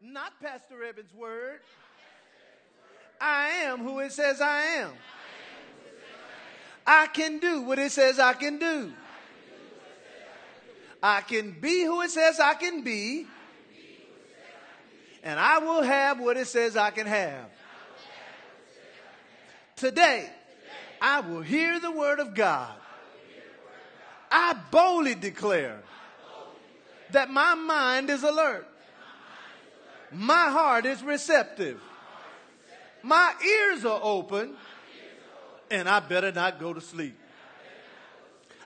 not Pastor Evans' word. I am who it says I am. I can do what it says I can do. I can be who it says I can be. And I will have what it says I can have. Today, I will hear the word of God. I boldly declare that my mind is alert. My heart is receptive. My ears are open. And I better not go to sleep.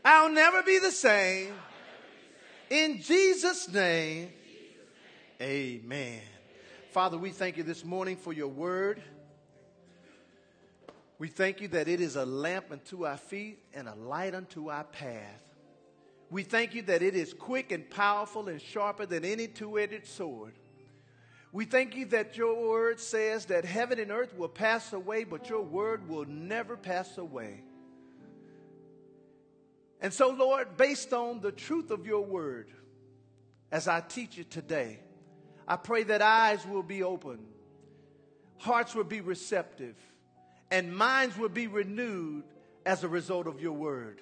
I'll never be the same. In Jesus' name, amen. Father, we thank you this morning for your word. We thank you that it is a lamp unto our feet and a light unto our path. We thank you that it is quick and powerful and sharper than any two edged sword. We thank you that your word says that heaven and earth will pass away, but your word will never pass away. And so, Lord, based on the truth of your word, as I teach it today, I pray that eyes will be open, hearts will be receptive, and minds will be renewed as a result of your word.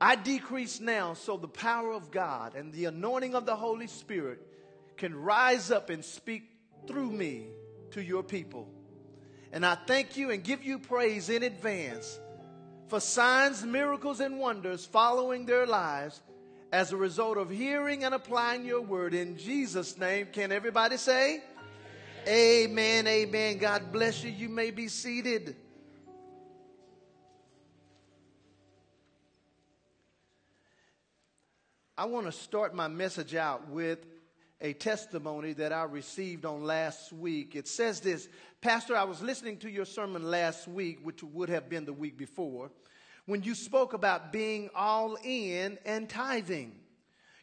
I decrease now so the power of God and the anointing of the Holy Spirit can rise up and speak through me to your people. And I thank you and give you praise in advance for signs, miracles, and wonders following their lives as a result of hearing and applying your word. In Jesus' name, can everybody say? Amen, amen. God bless you. You may be seated. I want to start my message out with a testimony that I received on last week. It says this Pastor, I was listening to your sermon last week, which would have been the week before, when you spoke about being all in and tithing.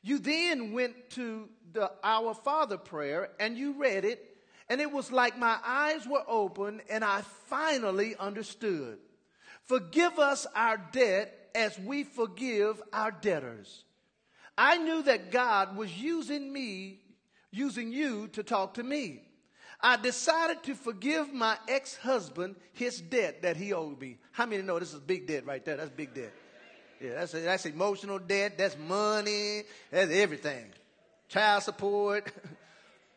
You then went to the Our Father prayer and you read it, and it was like my eyes were open and I finally understood. Forgive us our debt as we forgive our debtors. I knew that God was using me, using you to talk to me. I decided to forgive my ex husband his debt that he owed me. How many know this is big debt right there? That's big debt. Yeah, that's, that's emotional debt, that's money, that's everything. Child support.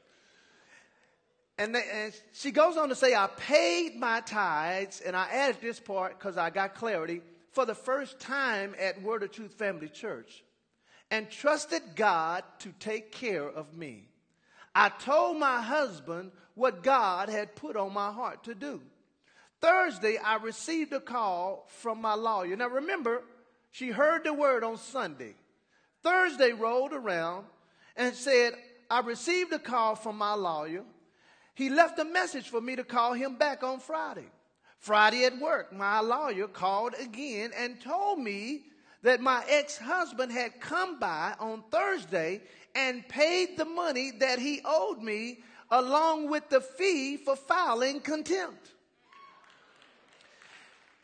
and, they, and she goes on to say, I paid my tithes, and I added this part because I got clarity for the first time at Word of Truth Family Church and trusted God to take care of me. I told my husband what God had put on my heart to do. Thursday, I received a call from my lawyer. Now remember, she heard the word on Sunday. Thursday rolled around and said, I received a call from my lawyer. He left a message for me to call him back on Friday. Friday at work, my lawyer called again and told me that my ex husband had come by on Thursday and paid the money that he owed me along with the fee for filing contempt.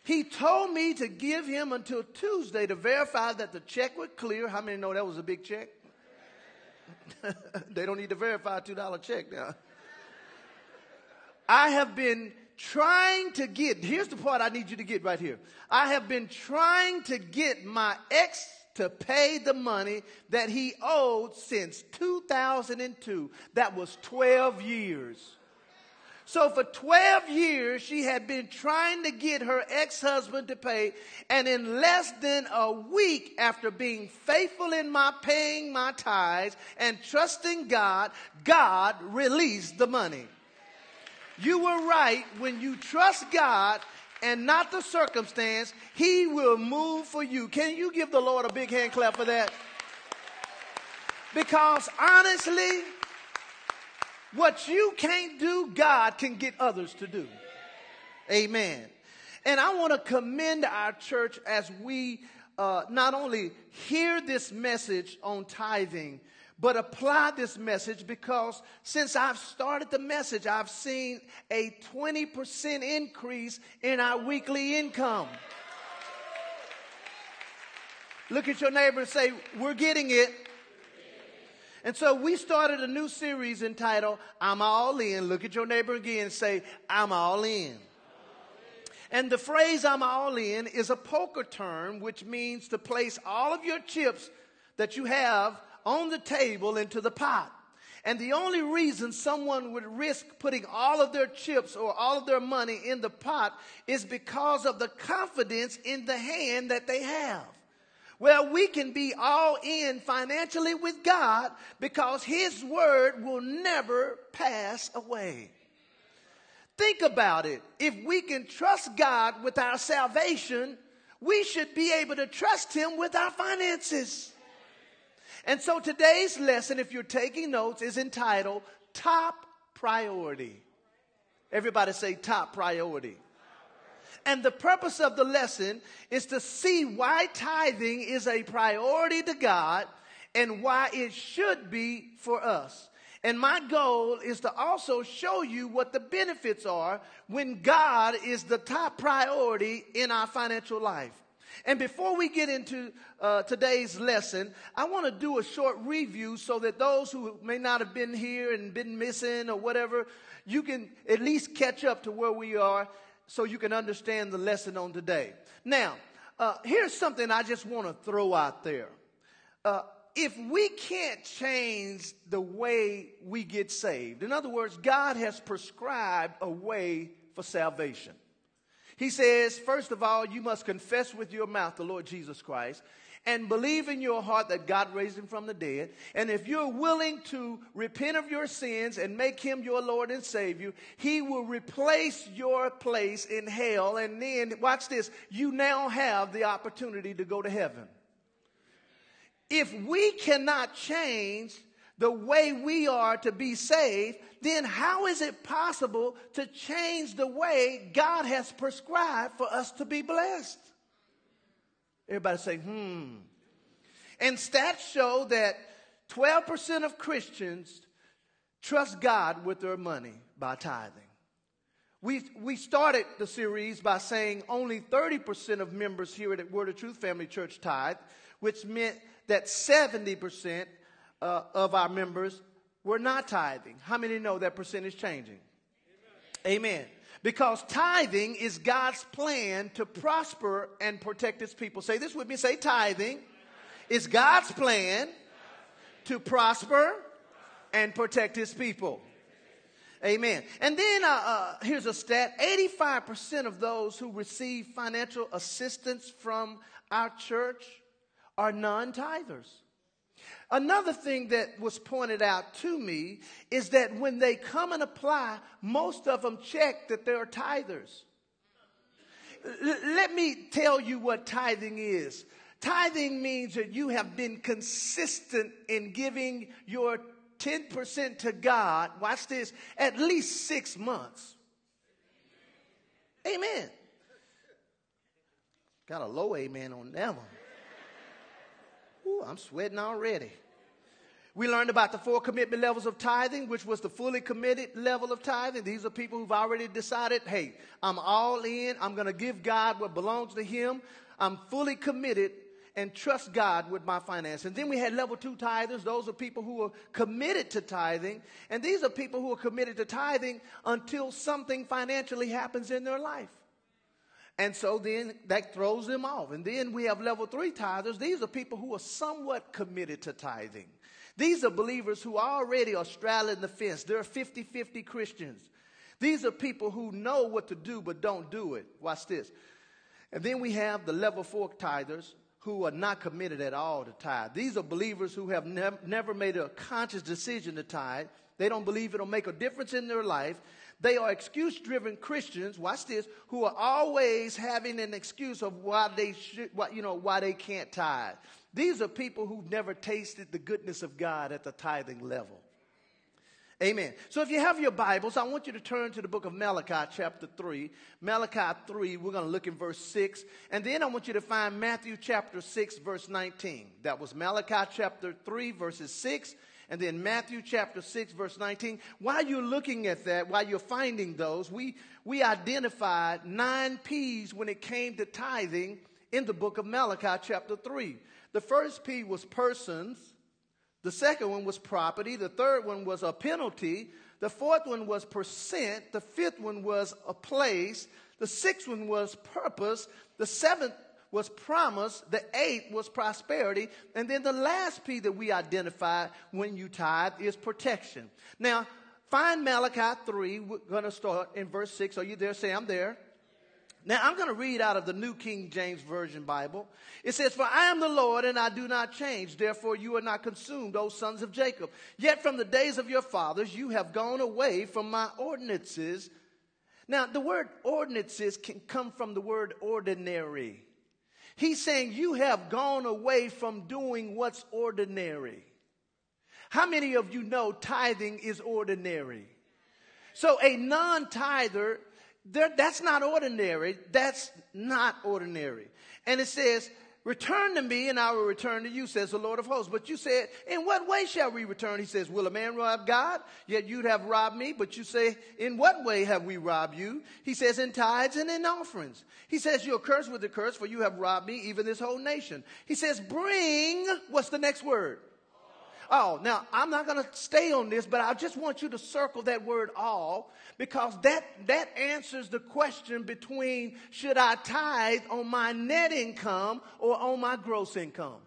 He told me to give him until Tuesday to verify that the check was clear. How many know that was a big check? they don't need to verify a $2 check now. I have been trying to get, here's the part I need you to get right here. I have been trying to get my ex to pay the money that he owed since 2002. That was 12 years. So for 12 years, she had been trying to get her ex-husband to pay. And in less than a week after being faithful in my paying my tithes and trusting God, God released the money. You were right when you trust God and not the circumstance, He will move for you. Can you give the Lord a big hand clap for that? Because honestly, what you can't do, God can get others to do. Amen. And I want to commend our church as we uh, not only hear this message on tithing, but apply this message because since I've started the message, I've seen a 20% increase in our weekly income. Look at your neighbor and say, We're getting it. And so we started a new series entitled I'm All In. Look at your neighbor again and say, I'm all in. And the phrase I'm all in is a poker term, which means to place all of your chips that you have on the table into the pot. And the only reason someone would risk putting all of their chips or all of their money in the pot is because of the confidence in the hand that they have. Well, we can be all in financially with God because His word will never pass away. Think about it. If we can trust God with our salvation, we should be able to trust Him with our finances. And so today's lesson, if you're taking notes, is entitled Top Priority. Everybody say top priority. And the purpose of the lesson is to see why tithing is a priority to God and why it should be for us. And my goal is to also show you what the benefits are when God is the top priority in our financial life. And before we get into uh, today's lesson, I want to do a short review so that those who may not have been here and been missing or whatever, you can at least catch up to where we are so you can understand the lesson on today. Now, uh, here's something I just want to throw out there. Uh, if we can't change the way we get saved, in other words, God has prescribed a way for salvation. He says, first of all, you must confess with your mouth the Lord Jesus Christ and believe in your heart that God raised him from the dead. And if you're willing to repent of your sins and make him your Lord and Savior, he will replace your place in hell. And then, watch this, you now have the opportunity to go to heaven. If we cannot change the way we are to be saved, then how is it possible to change the way God has prescribed for us to be blessed? Everybody say, hmm. And stats show that 12% of Christians trust God with their money by tithing. We, we started the series by saying only 30% of members here at Word of Truth Family Church tithe, which meant that 70% uh, of our members were not tithing. How many know that percentage changing? Amen. Amen. Because tithing is God's plan to prosper and protect his people. Say this with me. Say tithing is God's plan to prosper and protect his people. Amen. And then uh, uh, here's a stat 85% of those who receive financial assistance from our church are non tithers. Another thing that was pointed out to me is that when they come and apply, most of them check that they're tithers. L- let me tell you what tithing is. Tithing means that you have been consistent in giving your 10% to God, watch this, at least six months. Amen. Got a low amen on that one. Ooh, I'm sweating already. We learned about the four commitment levels of tithing, which was the fully committed level of tithing. These are people who've already decided, hey, I'm all in. I'm going to give God what belongs to Him. I'm fully committed and trust God with my finances. And then we had level two tithers. Those are people who are committed to tithing. And these are people who are committed to tithing until something financially happens in their life. And so then that throws them off. And then we have level three tithers. These are people who are somewhat committed to tithing. These are believers who already are straddling the fence. They're 50 50 Christians. These are people who know what to do but don't do it. Watch this. And then we have the level four tithers who are not committed at all to tithe. These are believers who have nev- never made a conscious decision to tithe. They don't believe it'll make a difference in their life. They are excuse driven Christians, watch this, who are always having an excuse of why they should, why, you know, why they can't tithe. These are people who've never tasted the goodness of God at the tithing level. Amen. So if you have your Bibles, I want you to turn to the book of Malachi, chapter 3. Malachi 3, we're going to look in verse 6. And then I want you to find Matthew chapter 6, verse 19. That was Malachi chapter 3, verses 6 and then Matthew chapter 6, verse 19. While you're looking at that, while you're finding those, we, we identified nine P's when it came to tithing in the book of Malachi chapter 3. The first P was persons, The second one was property. The third one was a penalty. The fourth one was percent. The fifth one was a place. The sixth one was purpose. The seventh was promise. The eighth was prosperity. And then the last P that we identify when you tithe is protection. Now, find Malachi 3. We're going to start in verse 6. Are you there? Say, I'm there. Now, I'm going to read out of the New King James Version Bible. It says, For I am the Lord, and I do not change. Therefore, you are not consumed, O sons of Jacob. Yet from the days of your fathers, you have gone away from my ordinances. Now, the word ordinances can come from the word ordinary. He's saying, You have gone away from doing what's ordinary. How many of you know tithing is ordinary? So, a non tither that's not ordinary. That's not ordinary. And it says, Return to me, and I will return to you, says the Lord of hosts. But you said, In what way shall we return? He says, Will a man rob God? Yet you'd have robbed me. But you say, In what way have we robbed you? He says, In tithes and in offerings. He says, You're cursed with the curse, for you have robbed me, even this whole nation. He says, Bring, what's the next word? Oh, now I'm not going to stay on this, but I just want you to circle that word all because that, that answers the question between should I tithe on my net income or on my gross income?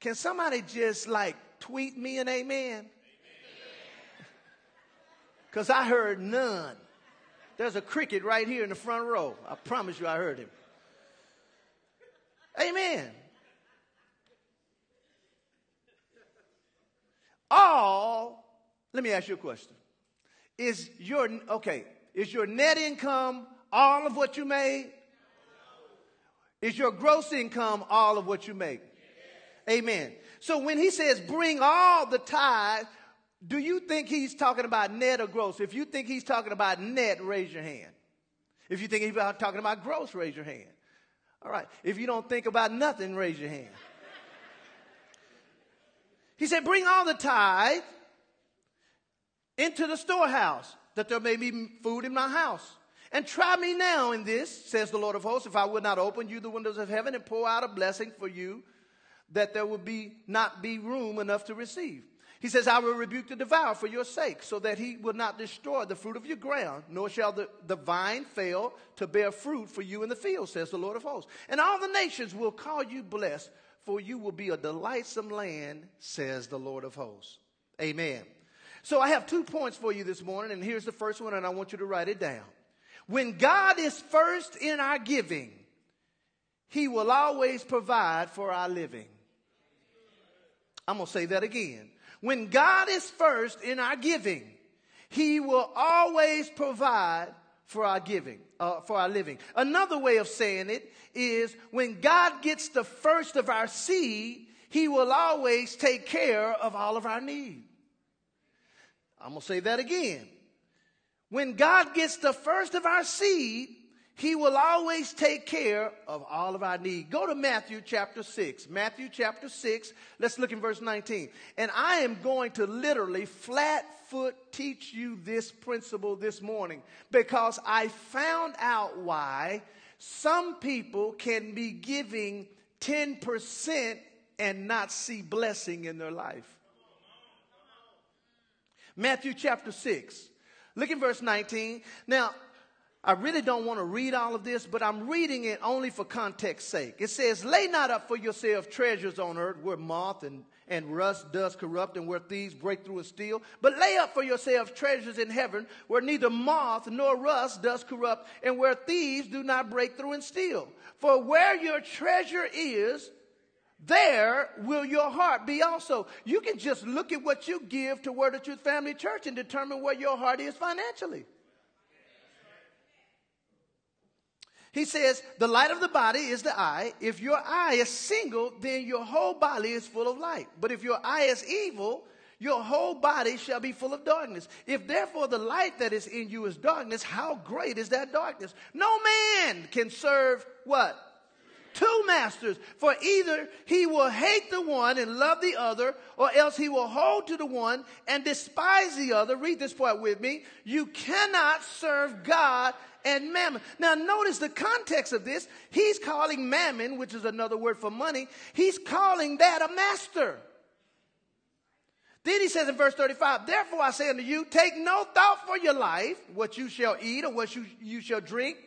Can somebody just like tweet me an amen? Because I heard none. There's a cricket right here in the front row. I promise you I heard him. Amen. All, let me ask you a question. Is your, okay, is your net income all of what you made? Is your gross income all of what you make? Amen. So when he says bring all the tithe, do you think he's talking about net or gross? If you think he's talking about net, raise your hand. If you think he's talking about gross, raise your hand. All right. If you don't think about nothing, raise your hand. He said, Bring all the tithe into the storehouse, that there may be food in my house. And try me now in this, says the Lord of hosts, if I would not open you the windows of heaven and pour out a blessing for you, that there would be not be room enough to receive. He says, I will rebuke the devourer for your sake, so that he will not destroy the fruit of your ground, nor shall the, the vine fail to bear fruit for you in the field, says the Lord of hosts. And all the nations will call you blessed, for you will be a delightsome land, says the Lord of hosts. Amen. So I have two points for you this morning, and here's the first one, and I want you to write it down. When God is first in our giving, He will always provide for our living. I'm going to say that again. When God is first in our giving, He will always provide for our giving, uh, for our living. Another way of saying it is when God gets the first of our seed, He will always take care of all of our needs. I'm going to say that again. When God gets the first of our seed, he will always take care of all of our need. Go to Matthew chapter 6. Matthew chapter 6. Let's look in verse 19. And I am going to literally flat foot teach you this principle this morning because I found out why some people can be giving 10% and not see blessing in their life. Matthew chapter 6. Look in verse 19. Now, I really don't want to read all of this, but I'm reading it only for context sake. It says, Lay not up for yourself treasures on earth where moth and, and rust does corrupt and where thieves break through and steal, but lay up for yourselves treasures in heaven where neither moth nor rust does corrupt and where thieves do not break through and steal. For where your treasure is, there will your heart be also. You can just look at what you give to Word of Truth Family Church and determine where your heart is financially. He says, the light of the body is the eye. If your eye is single, then your whole body is full of light. But if your eye is evil, your whole body shall be full of darkness. If therefore the light that is in you is darkness, how great is that darkness? No man can serve what? Two masters, for either he will hate the one and love the other, or else he will hold to the one and despise the other. Read this part with me. You cannot serve God and mammon. Now notice the context of this. He's calling mammon, which is another word for money, he's calling that a master. Then he says in verse 35, Therefore I say unto you, take no thought for your life, what you shall eat or what you, you shall drink,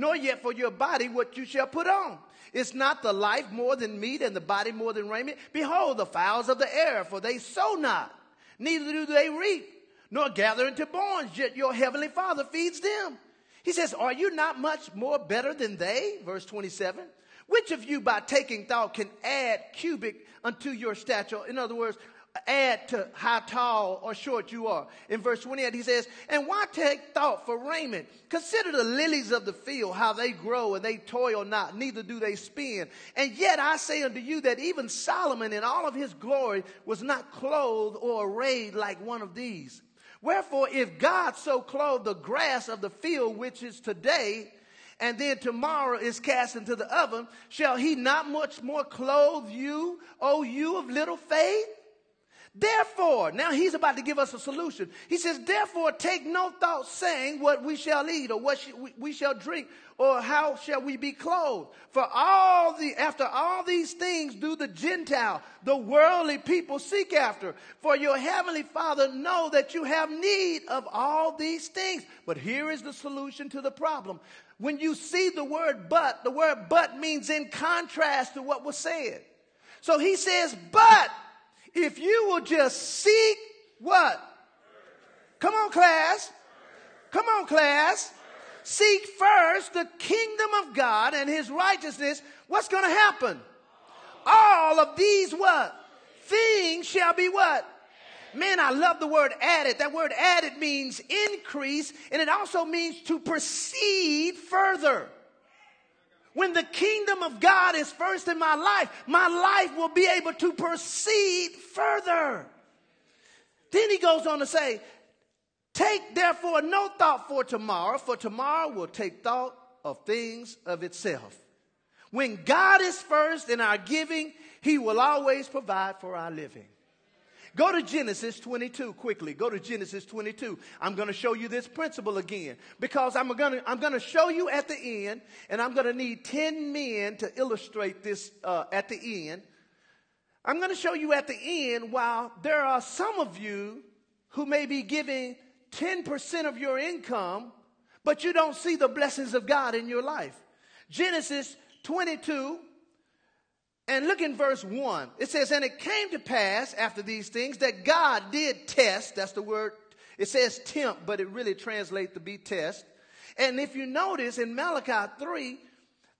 nor yet for your body what you shall put on. Is not the life more than meat and the body more than raiment? Behold, the fowls of the air, for they sow not, neither do they reap, nor gather into barns, yet your heavenly Father feeds them. He says, Are you not much more better than they? Verse 27. Which of you by taking thought can add cubit unto your stature? In other words, add to how tall or short you are. In verse 28, he says, And why take thought for raiment? Consider the lilies of the field, how they grow, and they toil not, neither do they spin. And yet I say unto you that even Solomon in all of his glory was not clothed or arrayed like one of these. Wherefore, if God so clothed the grass of the field, which is today, and then tomorrow is cast into the oven, shall he not much more clothe you, O you of little faith? Therefore, now he's about to give us a solution. He says, Therefore, take no thought saying what we shall eat or what we shall drink or how shall we be clothed. For all the, after all these things do the Gentile, the worldly people seek after. For your heavenly Father know that you have need of all these things. But here is the solution to the problem. When you see the word but, the word but means in contrast to what was said. So he says, but if you will just seek what? Come on, class. Come on, class. Seek first the kingdom of God and his righteousness. What's going to happen? All of these what? Things shall be what? Man, I love the word added. That word added means increase, and it also means to proceed further. When the kingdom of God is first in my life, my life will be able to proceed further. Then he goes on to say, Take therefore no thought for tomorrow, for tomorrow will take thought of things of itself. When God is first in our giving, he will always provide for our living. Go to Genesis 22 quickly. Go to Genesis 22. I'm going to show you this principle again because I'm going to, I'm going to show you at the end, and I'm going to need 10 men to illustrate this uh, at the end. I'm going to show you at the end while there are some of you who may be giving 10% of your income, but you don't see the blessings of God in your life. Genesis 22 and look in verse 1. It says, And it came to pass after these things that God did test. That's the word. It says tempt, but it really translates to be test. And if you notice in Malachi 3,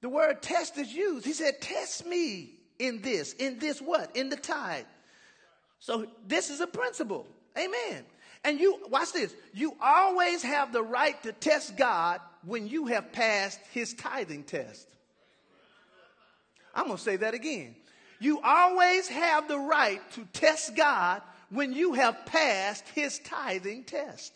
the word test is used. He said, Test me in this. In this what? In the tithe. So this is a principle. Amen. And you, watch this. You always have the right to test God when you have passed his tithing test. I'm going to say that again. You always have the right to test God when you have passed his tithing test.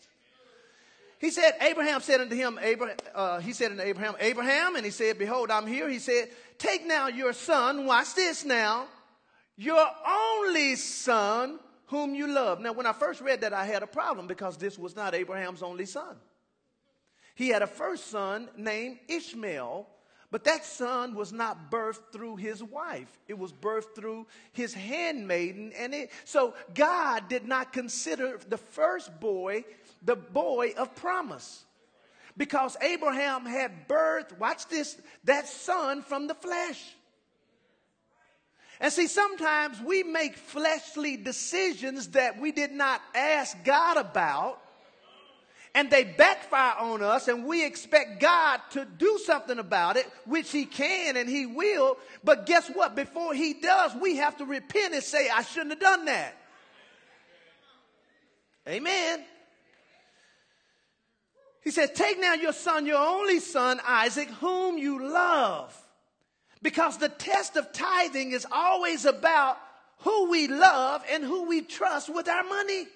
He said, Abraham said unto him, Abraham, uh, he said unto Abraham, Abraham, and he said, Behold, I'm here. He said, Take now your son, watch this now, your only son whom you love. Now, when I first read that, I had a problem because this was not Abraham's only son. He had a first son named Ishmael, but that son was not birthed through his wife. It was birthed through his handmaiden. And it, so God did not consider the first boy the boy of promise. Because Abraham had birthed, watch this, that son from the flesh. And see, sometimes we make fleshly decisions that we did not ask God about and they backfire on us and we expect God to do something about it, which he can and he will. But guess what? Before he does, we have to repent and say, I shouldn't have done that. Amen. He said, Take now your son, your only son, Isaac, whom you love. Because the test of tithing is always about who we love and who we trust with our money.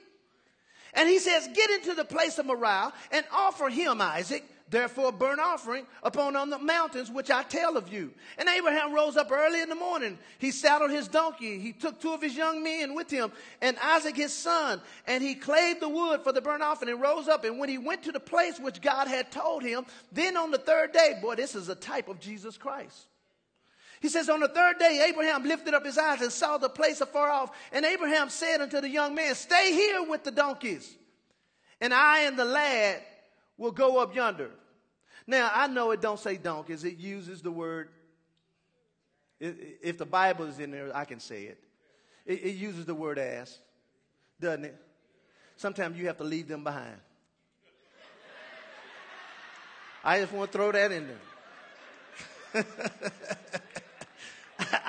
And he says, Get into the place of Moriah and offer him, Isaac, therefore a burnt offering upon on the mountains which I tell of you. And Abraham rose up early in the morning. He saddled his donkey. He took two of his young men with him and Isaac his son. And he clave the wood for the burnt offering and rose up. And when he went to the place which God had told him, then on the third day, boy, this is a type of Jesus Christ. He says, On the third day, Abraham lifted up his eyes and saw the place afar off. And Abraham said unto the young man, Stay here with the donkeys, and I and the lad will go up yonder. Now, I know it don't say donkeys, it uses the word. If the Bible is in there, I can say it. It, it uses the word ass, doesn't it? Sometimes you have to leave them behind. I just want to throw that in there.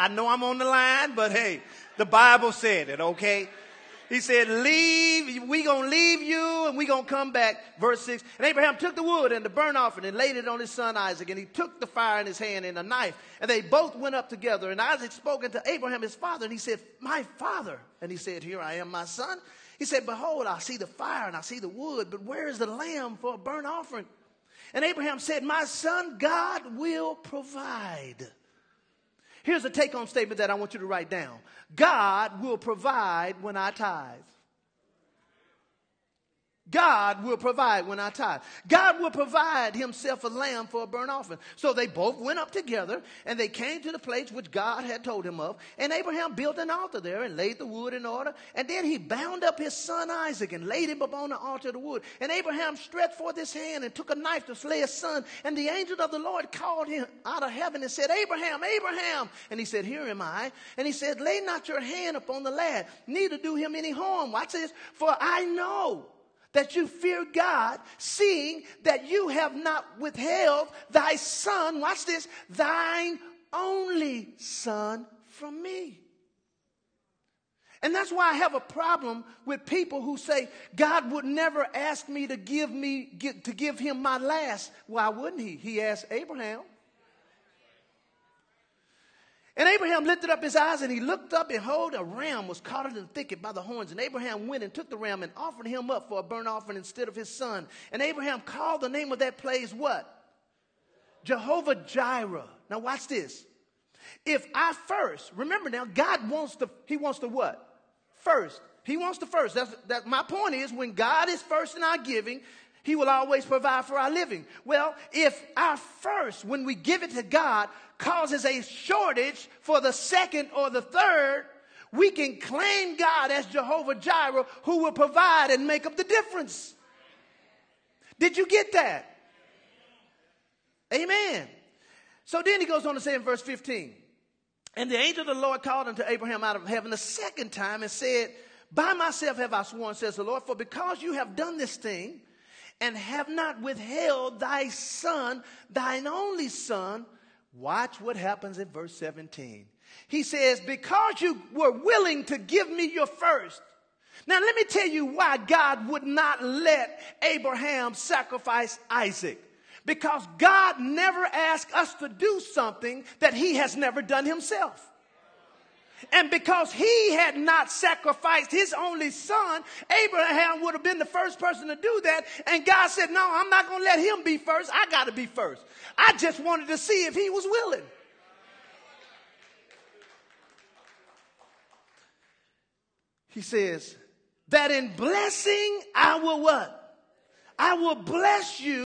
I know I'm on the line, but hey, the Bible said it, okay? He said, leave, we gonna leave you and we gonna come back. Verse 6. And Abraham took the wood and the burnt offering and laid it on his son Isaac. And he took the fire in his hand and a knife. And they both went up together. And Isaac spoke unto Abraham his father. And he said, My father. And he said, Here I am, my son. He said, Behold, I see the fire and I see the wood, but where is the lamb for a burnt offering? And Abraham said, My son, God will provide. Here's a take home statement that I want you to write down God will provide when I tithe. God will provide when I tithe. God will provide himself a lamb for a burnt offering. So they both went up together and they came to the place which God had told him of. And Abraham built an altar there and laid the wood in order. And then he bound up his son Isaac and laid him upon the altar of the wood. And Abraham stretched forth his hand and took a knife to slay his son. And the angel of the Lord called him out of heaven and said, Abraham, Abraham. And he said, Here am I. And he said, Lay not your hand upon the lad, neither do him any harm. Watch this. For I know that you fear God, seeing that you have not withheld thy son, watch this, thine only son from me. And that's why I have a problem with people who say God would never ask me to give me to give him my last. Why wouldn't he? He asked Abraham. And Abraham lifted up his eyes and he looked up, and behold, a ram was caught in the thicket by the horns. And Abraham went and took the ram and offered him up for a burnt offering instead of his son. And Abraham called the name of that place what? Jehovah Jireh. Now watch this. If I first, remember now, God wants to, he wants to what? First. He wants to first. That's, that, my point is when God is first in our giving, he will always provide for our living. Well, if our first, when we give it to God, causes a shortage for the second or the third, we can claim God as Jehovah Jireh who will provide and make up the difference. Did you get that? Amen. So then he goes on to say in verse 15, and the angel of the Lord called unto Abraham out of heaven the second time and said, By myself have I sworn, says the Lord, for because you have done this thing, and have not withheld thy son, thine only son. Watch what happens in verse 17. He says, Because you were willing to give me your first. Now, let me tell you why God would not let Abraham sacrifice Isaac. Because God never asked us to do something that he has never done himself. And because he had not sacrificed his only son, Abraham would have been the first person to do that. And God said, No, I'm not going to let him be first. I got to be first. I just wanted to see if he was willing. He says, That in blessing I will what? I will bless you.